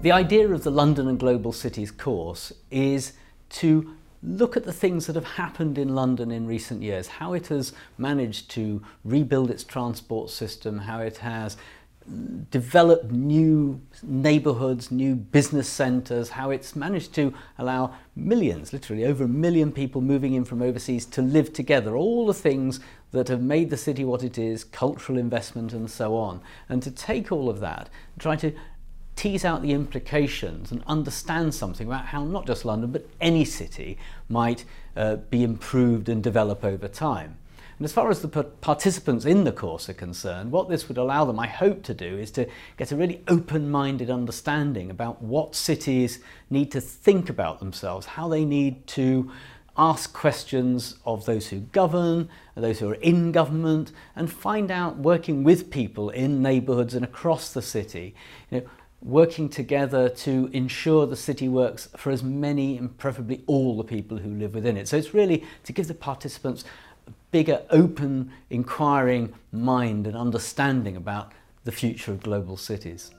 The idea of the London and Global Cities course is to look at the things that have happened in London in recent years, how it has managed to rebuild its transport system, how it has developed new neighbourhoods, new business centres, how it's managed to allow millions, literally over a million people moving in from overseas to live together, all the things that have made the city what it is, cultural investment and so on. And to take all of that, try to tease out the implications and understand something about how not just London but any city might uh, be improved and develop over time. And as far as the participants in the course are concerned, what this would allow them, I hope, to do is to get a really open minded understanding about what cities need to think about themselves, how they need to ask questions of those who govern, those who are in government, and find out, working with people in neighbourhoods and across the city, you know, working together to ensure the city works for as many and preferably all the people who live within it. So it's really to give the participants a bigger, open, inquiring mind and understanding about the future of global cities.